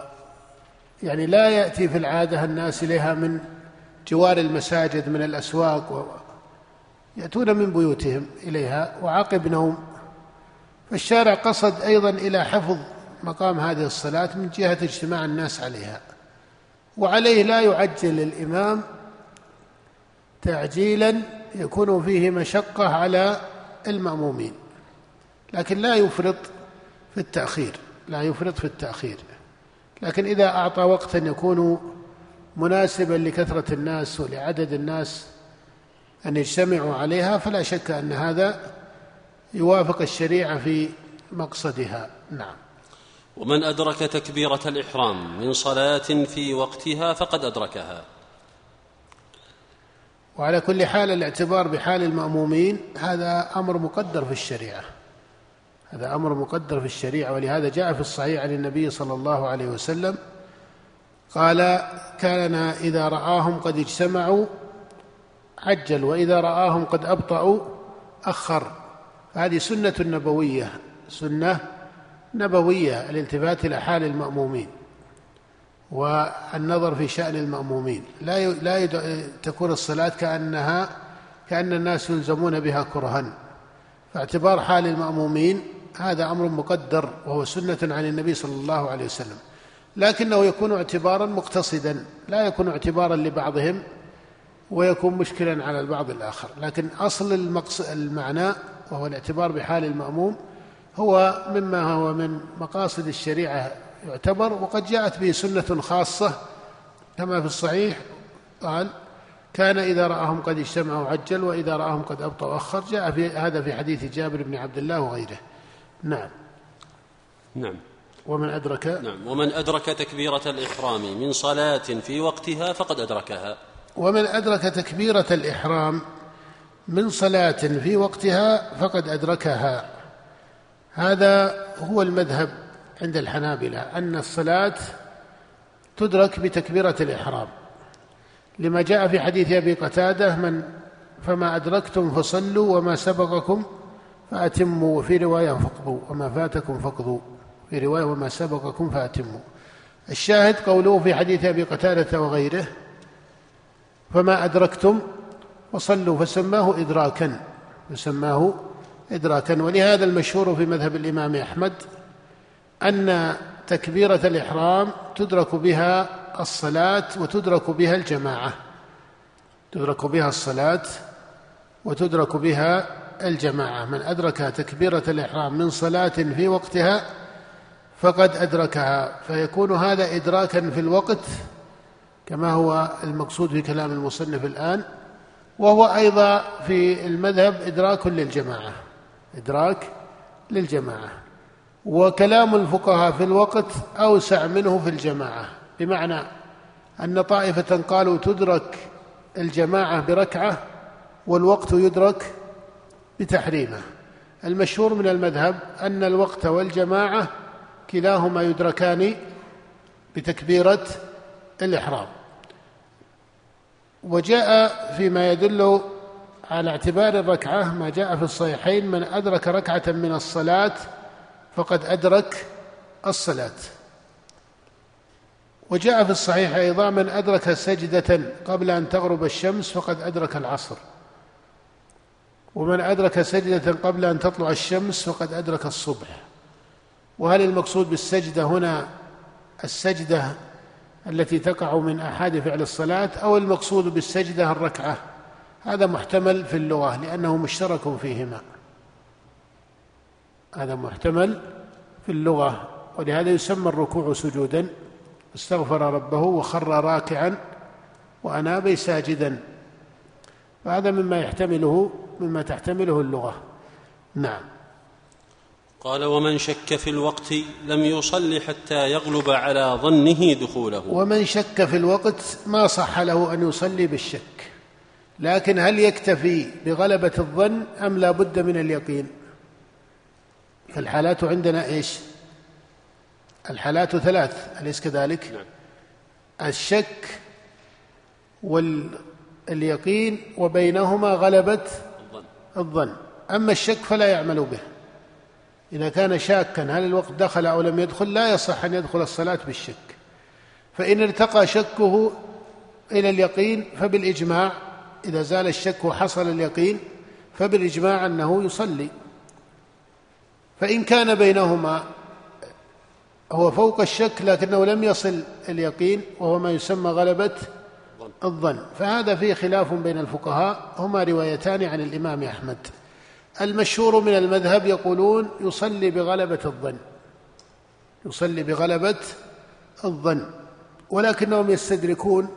يعني لا يأتي في العادة الناس إليها من جوار المساجد من الأسواق و يأتون من بيوتهم إليها وعقب نوم. فالشارع قصد أيضا إلى حفظ مقام هذه الصلاة من جهة اجتماع الناس عليها. وعليه لا يعجل الإمام تعجيلا يكون فيه مشقة على المأمومين لكن لا يفرط في التأخير لا يفرط في التأخير. لكن إذا أعطى وقتا يكون مناسبا لكثرة الناس ولعدد الناس أن يجتمعوا عليها فلا شك أن هذا يوافق الشريعة في مقصدها. نعم. ومن أدرك تكبيرة الإحرام من صلاة في وقتها فقد أدركها. وعلى كل حال الاعتبار بحال المأمومين هذا أمر مقدر في الشريعة. هذا أمر مقدر في الشريعة ولهذا جاء في الصحيح عن النبي صلى الله عليه وسلم قال كان إذا رآهم قد اجتمعوا عجل وإذا رآهم قد أبطأوا أخر. هذه سنة نبوية سنة نبوية الالتفات إلى حال المأمومين. والنظر في شأن المأمومين. لا لا تكون الصلاة كأنها كأن الناس يلزمون بها كرها. فاعتبار حال المأمومين هذا أمر مقدر وهو سنة عن النبي صلى الله عليه وسلم. لكنه يكون اعتبارا مقتصدا لا يكون اعتبارا لبعضهم ويكون مشكلا على البعض الآخر. لكن أصل المقص... المعنى وهو الاعتبار بحال المأموم هو مما هو من مقاصد الشريعة يعتبر وقد جاءت به سنة خاصة كما في الصحيح قال كان إذا رآهم قد اجتمعوا عجل وإذا رآهم قد أبطأوا أخر جاء في هذا في حديث جابر بن عبد الله وغيره. نعم. نعم. ومن أدرك؟ نعم. ومن أدرك تكبيرة الإحرام من صلاة في وقتها فقد أدركها. ومن أدرك تكبيرة الإحرام من صلاة في وقتها فقد أدركها. هذا هو المذهب عند الحنابلة أن الصلاة تدرك بتكبيرة الإحرام. لما جاء في حديث أبي قتادة من فما أدركتم فصلوا وما سبقكم فأتموا وفي رواية فقضوا وما فاتكم فقضوا في رواية وما سبقكم فأتموا. الشاهد قوله في حديث أبي قتادة وغيره فما أدركتم وصلوا فسماه إدراكا فسماه إدراكا ولهذا المشهور في مذهب الإمام أحمد أن تكبيرة الإحرام تدرك بها الصلاة وتدرك بها الجماعة. تدرك بها الصلاة وتدرك بها الجماعة. من أدرك تكبيرة الإحرام من صلاة في وقتها فقد أدركها. فيكون هذا إدراكا في الوقت كما هو المقصود في كلام المصنف الآن. وهو أيضا في المذهب إدراك للجماعة. إدراك للجماعة. وكلام الفقهاء في الوقت أوسع منه في الجماعة بمعنى أن طائفة قالوا تدرك الجماعة بركعة والوقت يدرك بتحريمه. المشهور من المذهب أن الوقت والجماعة كلاهما يدركان بتكبيرة الإحرام. وجاء فيما يدل على اعتبار الركعة ما جاء في الصحيحين من أدرك ركعة من الصلاة فقد أدرك الصلاة. وجاء في الصحيح أيضا من أدرك سجدة قبل أن تغرب الشمس فقد أدرك العصر. ومن أدرك سجدة قبل أن تطلع الشمس فقد أدرك الصبح. وهل المقصود بالسجدة هنا السجدة التي تقع من آحاد فعل الصلاة أو المقصود بالسجدة الركعة؟ هذا محتمل في اللغة لأنه مشترك فيهما. هذا محتمل في اللغة ولهذا يسمى الركوع سجودا. استغفر ربه وخر راكعا وأناب ساجدا. فهذا مما يحتمله مما تحتمله اللغة. نعم. قال ومن شك في الوقت لم يصل حتى يغلب على ظنه دخوله. ومن شك في الوقت ما صح له أن يصلي بالشك. لكن هل يكتفي بغلبة الظن أم لا بد من اليقين؟ فالحالات عندنا إيش؟ الحالات ثلاث أليس كذلك؟ نعم. الشك واليقين وبينهما غلبة الظن. الظن. أما الشك فلا يعمل به. إذا كان شاكا هل الوقت دخل أو لم يدخل؟ لا يصح أن يدخل الصلاة بالشك. فإن ارتقى شكه إلى اليقين فبالإجماع إذا زال الشك وحصل اليقين فبالإجماع أنه يصلي. فإن كان بينهما هو فوق الشك لكنه لم يصل اليقين وهو ما يسمى غلبة الظن. فهذا فيه خلاف بين الفقهاء هما روايتان عن الإمام أحمد. المشهور من المذهب يقولون يصلي بغلبة الظن. يصلي بغلبة الظن. ولكنهم يستدركون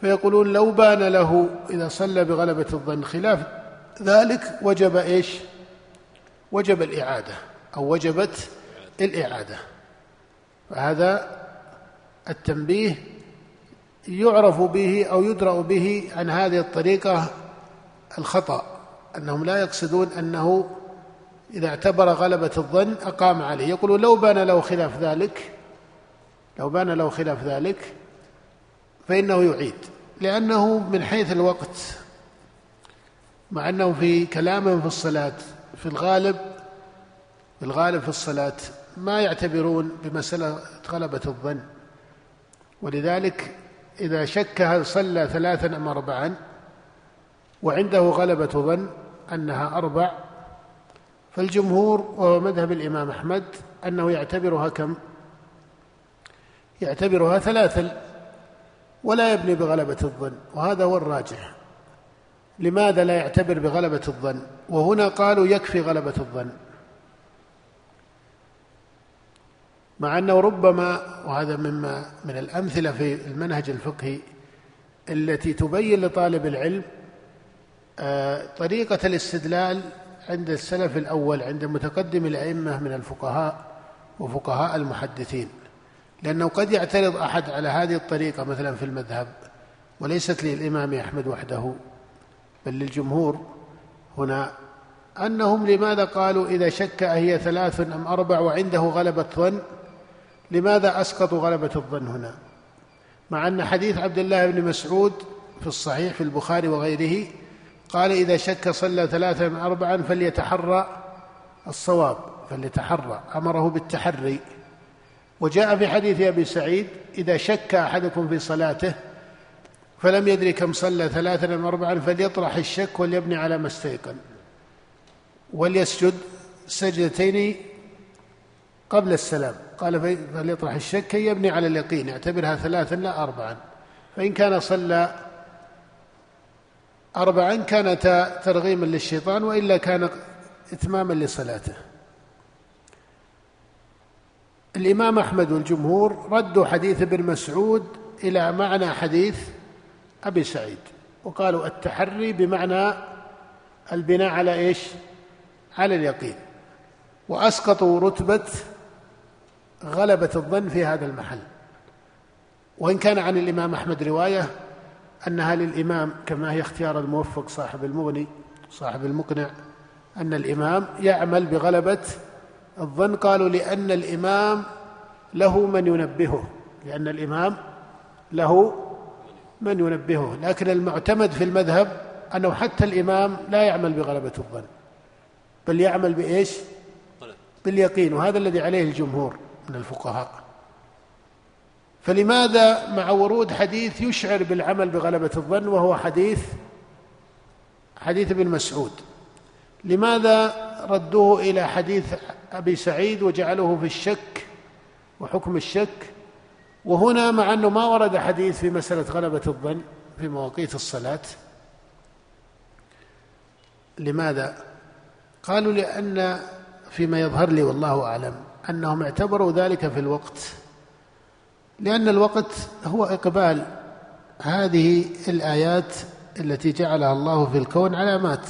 فيقولون لو بان له إذا صلى بغلبة الظن خلاف ذلك وجب إيش؟ وجب الإعادة. أو وجبت الإعادة. فهذا التنبيه يعرف به أو يدرأ به عن هذه الطريقة الخطأ أنهم لا يقصدون أنه إذا اعتبر غلبة الظن أقام عليه. يقولون لو بان له خلاف ذلك لو بان له خلاف ذلك فإنه يعيد لأنه من حيث الوقت مع أنه في كلامهم في الصلاة في الغالب الغالب في الصلاة ما يعتبرون بمسألة غلبة الظن. ولذلك إذا شك هل صلى ثلاثا أم أربعا وعنده غلبة ظن أنها أربع فالجمهور وهو مذهب الإمام أحمد أنه يعتبرها كم؟ يعتبرها ثلاثا ولا يبني بغلبة الظن وهذا هو الراجح. لماذا لا يعتبر بغلبة الظن؟ وهنا قالوا يكفي غلبة الظن. مع أنه ربما وهذا مما من الأمثلة في المنهج الفقهي التي تبين لطالب العلم آه، طريقة الاستدلال عند السلف الأول عند متقدم الأئمة من الفقهاء وفقهاء المحدثين. لأنه قد يعترض أحد على هذه الطريقة مثلا في المذهب وليست للإمام أحمد وحده بل للجمهور هنا. أنهم لماذا قالوا إذا شك أهي ثلاث أم أربع وعنده غلبة ظن؟ لماذا أسقطوا غلبة الظن هنا؟ مع أن حديث عبد الله بن مسعود في الصحيح في البخاري وغيره قال إذا شك صلى ثلاثة أم أربعا فليتحرى الصواب فليتحرى أمره بالتحري. وجاء في حديث أبي سعيد إذا شك أحدكم في صلاته فلم يدري كم صلى ثلاثا ام أربعا فليطرح الشك وليبني على ما استيقن. وليسجد سجدتين قبل السلام. قال فليطرح الشك كي يبني على اليقين يعتبرها ثلاثا لا أربعا. فإن كان صلى أربعا كانتا ترغيما للشيطان وإلا كان إتماما لصلاته. الإمام أحمد والجمهور ردوا حديث ابن مسعود إلى معنى حديث أبي سعيد وقالوا التحري بمعنى البناء على إيش؟ على اليقين. وأسقطوا رتبة غلبة الظن في هذا المحل. وإن كان عن الإمام أحمد رواية أنها للإمام كما هي اختيار الموفق صاحب المغني صاحب المقنع أن الإمام يعمل بغلبة الظن. قالوا لأن الإمام له من ينبهه لأن الإمام له من ينبهه. لكن المعتمد في المذهب أنه حتى الإمام لا يعمل بغلبة الظن بل يعمل بإيش؟ باليقين. وهذا الذي عليه الجمهور. من الفقهاء. فلماذا مع ورود حديث يشعر بالعمل بغلبة الظن وهو حديث حديث ابن مسعود؟ لماذا ردوه إلى حديث أبي سعيد وجعلوه في الشك وحكم الشك؟ وهنا مع أنه ما ورد حديث في مسألة غلبة الظن في مواقيت الصلاة. لماذا؟ قالوا لأن فيما يظهر لي والله أعلم. أنهم اعتبروا ذلك في الوقت لأن الوقت هو إقبال هذه الآيات التي جعلها الله في الكون علامات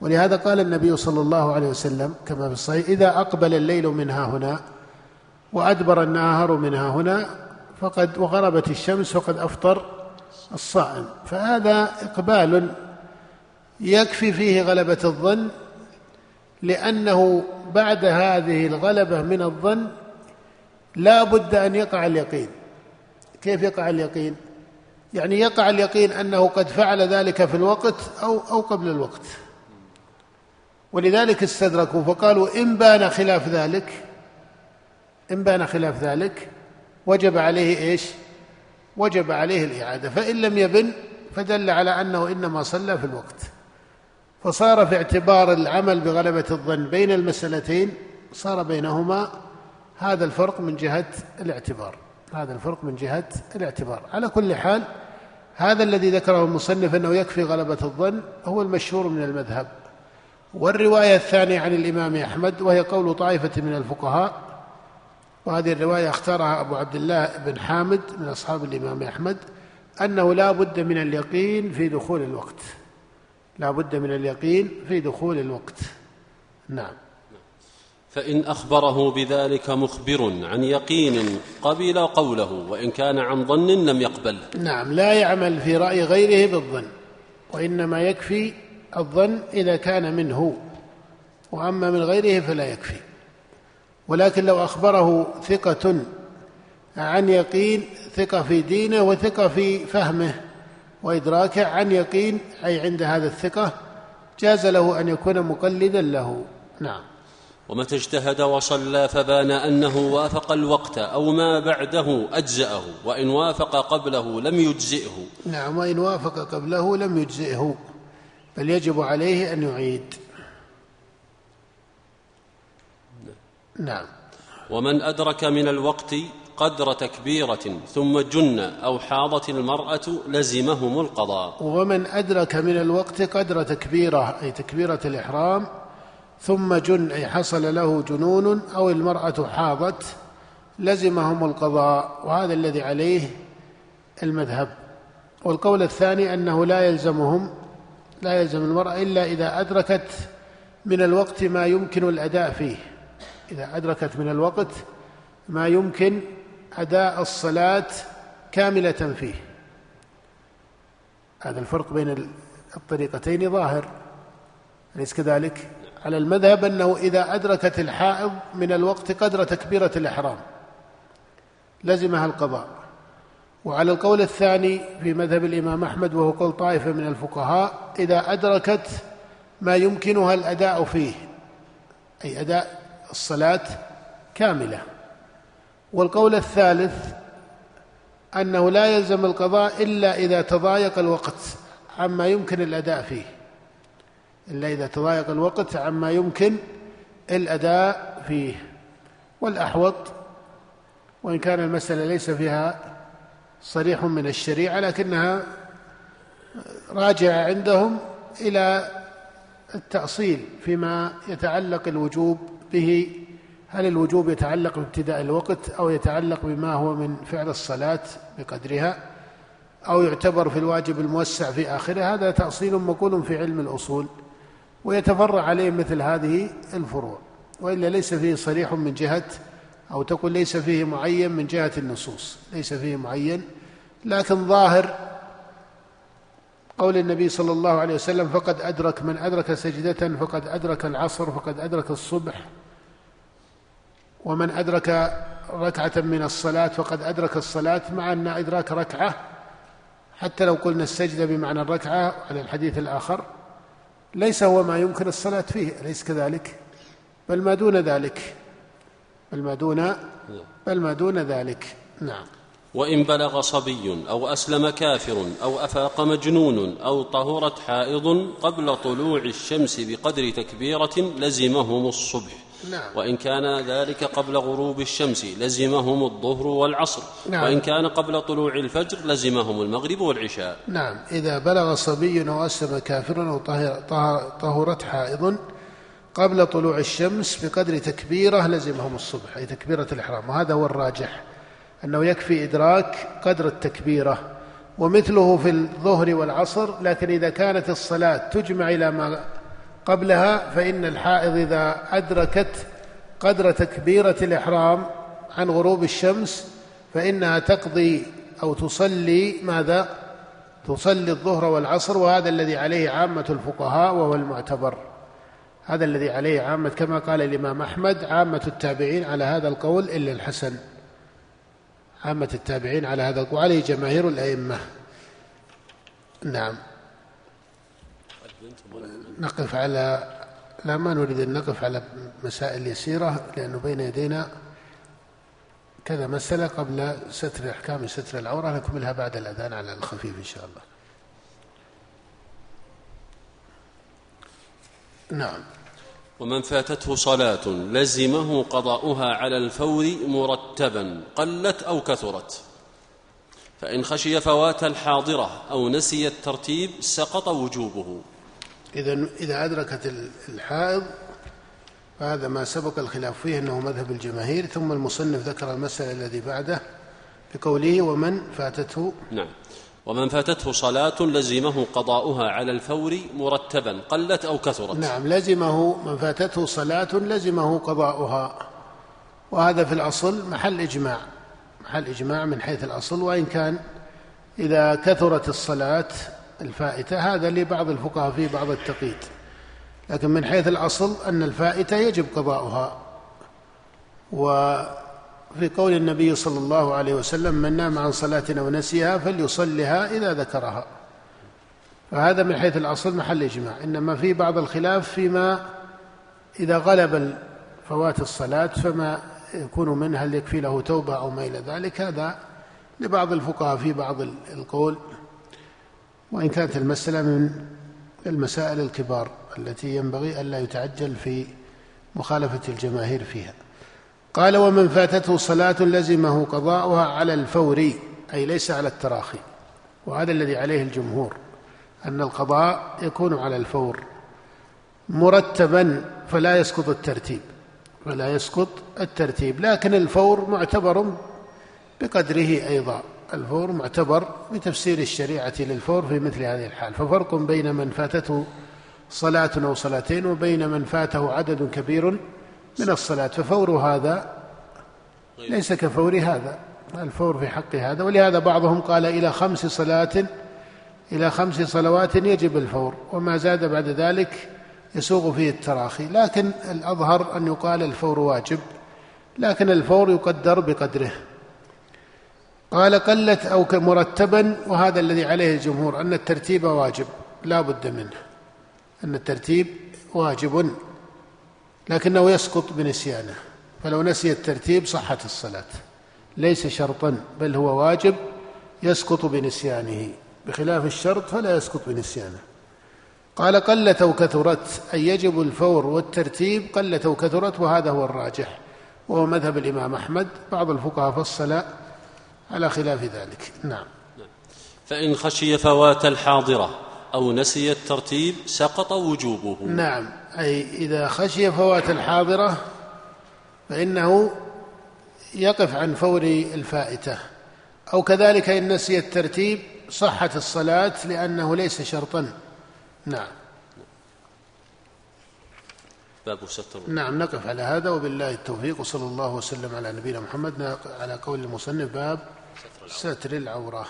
ولهذا قال النبي صلى الله عليه وسلم كما في الصحيح إذا أقبل الليل منها هنا وأدبر النهار منها هنا فقد وغربت الشمس فقد أفطر الصائم. فهذا إقبال يكفي فيه غلبة الظن لأنه بعد هذه الغلبة من الظن لا بد أن يقع اليقين. كيف يقع اليقين؟ يعني يقع اليقين أنه قد فعل ذلك في الوقت أو أو قبل الوقت. ولذلك استدركوا فقالوا إن بان خلاف ذلك إن بان خلاف ذلك وجب عليه إيش؟ وجب عليه الإعادة. فإن لم يبن فدل على أنه إنما صلى في الوقت. فصار في اعتبار العمل بغلبة الظن بين المسألتين صار بينهما هذا الفرق من جهة الاعتبار هذا الفرق من جهة الاعتبار. على كل حال هذا الذي ذكره المصنف أنه يكفي غلبة الظن هو المشهور من المذهب. والرواية الثانية عن الإمام أحمد وهي قول طائفة من الفقهاء وهذه الرواية اختارها أبو عبد الله بن حامد من أصحاب الإمام أحمد أنه لا بد من اليقين في دخول الوقت. لا بد من اليقين في دخول الوقت. نعم. فإن أخبره بذلك مخبر عن يقين قبل قوله وإن كان عن ظن لم يقبل. نعم لا يعمل في رأي غيره بالظن وإنما يكفي الظن إذا كان منه وأما من غيره فلا يكفي. ولكن لو أخبره ثقة عن يقين ثقة في دينه وثقة في فهمه وإدراكه عن يقين أي عند هذا الثقة جاز له أن يكون مقلدا له. نعم. ومتى اجتهد وصلى فبان أنه وافق الوقت أو ما بعده أجزأه وإن وافق قبله لم يجزئه. نعم وإن وافق قبله لم يجزئه بل يجب عليه أن يعيد. نعم. ومن أدرك من الوقت قدر تكبيرة ثم جن أو حاضت المرأة لزمهم القضاء. ومن أدرك من الوقت قدر تكبيره أي تكبيرة الإحرام ثم جن أي حصل له جنون أو المرأة حاضت لزمهم القضاء. وهذا الذي عليه المذهب. والقول الثاني أنه لا يلزمهم لا يلزم المرأة إلا إذا أدركت من الوقت ما يمكن الأداء فيه. إذا أدركت من الوقت ما يمكن أداء الصلاة كاملة فيه. هذا الفرق بين الطريقتين ظاهر. أليس كذلك؟ على المذهب أنه إذا أدركت الحائض من الوقت قدر تكبيرة الإحرام. لزمها القضاء. وعلى القول الثاني في مذهب الإمام أحمد وهو قول طائفة من الفقهاء إذا أدركت ما يمكنها الأداء فيه أي أداء الصلاة كاملة. والقول الثالث أنه لا يلزم القضاء إلا إذا تضايق الوقت عما يمكن الأداء فيه. إلا إذا تضايق الوقت عما يمكن الأداء فيه. والأحوط وإن كان المسألة ليس فيها صريح من الشريعة لكنها راجعة عندهم إلى التأصيل فيما يتعلق الوجوب به هل الوجوب يتعلق بابتداء الوقت أو يتعلق بما هو من فعل الصلاة بقدرها أو يعتبر في الواجب الموسع في آخره؟ هذا تأصيل مقول في علم الأصول ويتفرع عليه مثل هذه الفروع وإلا ليس فيه صريح من جهة أو تقول ليس فيه معين من جهة النصوص ليس فيه معين لكن ظاهر قول النبي صلى الله عليه وسلم فقد أدرك من أدرك سجدة فقد أدرك العصر فقد أدرك الصبح ومن أدرك ركعة من الصلاة فقد أدرك الصلاة مع أن إدراك ركعة حتى لو قلنا السجدة بمعنى الركعة على الحديث الآخر ليس هو ما يمكن الصلاة فيه أليس كذلك؟ بل ما دون ذلك. بل ما دون بل ما دون ذلك. نعم. وإن بلغ صبي أو أسلم كافر أو أفاق مجنون أو طهرت حائض قبل طلوع الشمس بقدر تكبيرة لزمهم الصبح. نعم. وإن كان ذلك قبل غروب الشمس لزمهم الظهر والعصر. نعم. وإن كان قبل طلوع الفجر لزمهم المغرب والعشاء. نعم. إذا بلغ صبي أو أسلم كافر أو طهر- طهر- طهرت حائض قبل طلوع الشمس بقدر تكبيرة لزمهم الصبح أي تكبيرة الإحرام. وهذا هو الراجح أنه يكفي إدراك قدر التكبيرة. ومثله في الظهر والعصر لكن إذا كانت الصلاة تجمع إلى ما قبلها فإن الحائض إذا أدركت قدر تكبيرة الإحرام عن غروب الشمس فإنها تقضي أو تصلي ماذا؟ تصلي الظهر والعصر وهذا الذي عليه عامة الفقهاء وهو المعتبر. هذا الذي عليه عامة كما قال الإمام أحمد عامة التابعين على هذا القول إلا الحسن. عامة التابعين على هذا القول وعليه جماهير الأئمة. نعم. نقف على لا ما نريد أن نقف على مسائل يسيرة لأنه بين يدينا كذا مسألة قبل ستر أحكام ستر العورة نكملها بعد الأذان على الخفيف إن شاء الله. نعم. ومن فاتته صلاة لزمه قضاؤها على الفور مرتبا قلت أو كثرت. فإن خشي فوات الحاضرة أو نسي الترتيب سقط وجوبه. إذا إذا أدركت الحائض فهذا ما سبق الخلاف فيه أنه مذهب الجماهير ثم المصنف ذكر المسألة الذي بعده بقوله ومن فاتته؟ نعم. ومن فاتته صلاة لزمه قضاؤها على الفور مرتبا قلت أو كثرت. نعم لزمه من فاتته صلاة لزمه قضاؤها. وهذا في الأصل محل إجماع محل إجماع من حيث الأصل وإن كان إذا كثرت الصلاة الفائتة هذا لبعض الفقهاء فيه بعض التقييد. لكن من حيث الأصل أن الفائتة يجب قضاؤها. وفي قول النبي صلى الله عليه وسلم من نام عن صلاة أو نسيها فليصلها إذا ذكرها. فهذا من حيث الأصل محل إجماع. إنما في بعض الخلاف فيما إذا غلب فوات الصلاة فما يكون منها هل يكفي له توبة أو ما إلى ذلك هذا لبعض الفقهاء في بعض القول. وإن كانت المسألة من المسائل الكبار التي ينبغي ألا يتعجل في مخالفة الجماهير فيها. قال ومن فاتته صلاة لزمه قضاؤها على الفور أي ليس على التراخي وهذا الذي عليه الجمهور أن القضاء يكون على الفور مرتبا فلا يسقط الترتيب فلا يسقط الترتيب لكن الفور معتبر بقدره أيضا. الفور معتبر بتفسير الشريعة للفور في مثل هذه الحال ففرق بين من فاتته صلاة أو صلاتين وبين من فاته عدد كبير من الصلاة ففور هذا ليس كفور هذا الفور في حق هذا ولهذا بعضهم قال إلى خمس صلاة إلى خمس صلوات يجب الفور وما زاد بعد ذلك يسوغ فيه التراخي لكن الأظهر أن يقال الفور واجب لكن الفور يقدر بقدره. قال قلت أو مرتبا وهذا الذي عليه الجمهور أن الترتيب واجب لا بد منه. أن الترتيب واجب لكنه يسقط بنسيانه. فلو نسي الترتيب صحت الصلاة. ليس شرطا بل هو واجب يسقط بنسيانه. بخلاف الشرط فلا يسقط بنسيانه. قال قلت أو كثرت أي يجب الفور والترتيب قلت أو كثرت وهذا هو الراجح. وهو مذهب الإمام أحمد بعض الفقهاء فصل على خلاف ذلك. نعم. فإن خشي فوات الحاضرة أو نسي الترتيب سقط وجوبه. نعم. أي إذا خشي فوات الحاضرة فإنه يقف عن فور الفائتة. أو كذلك إن نسي الترتيب صحت الصلاة لأنه ليس شرطا. نعم. باب ستر. نعم نقف على هذا. وبالله التوفيق وصلى الله وسلم على نبينا محمد على قول المصنف باب ستر العوره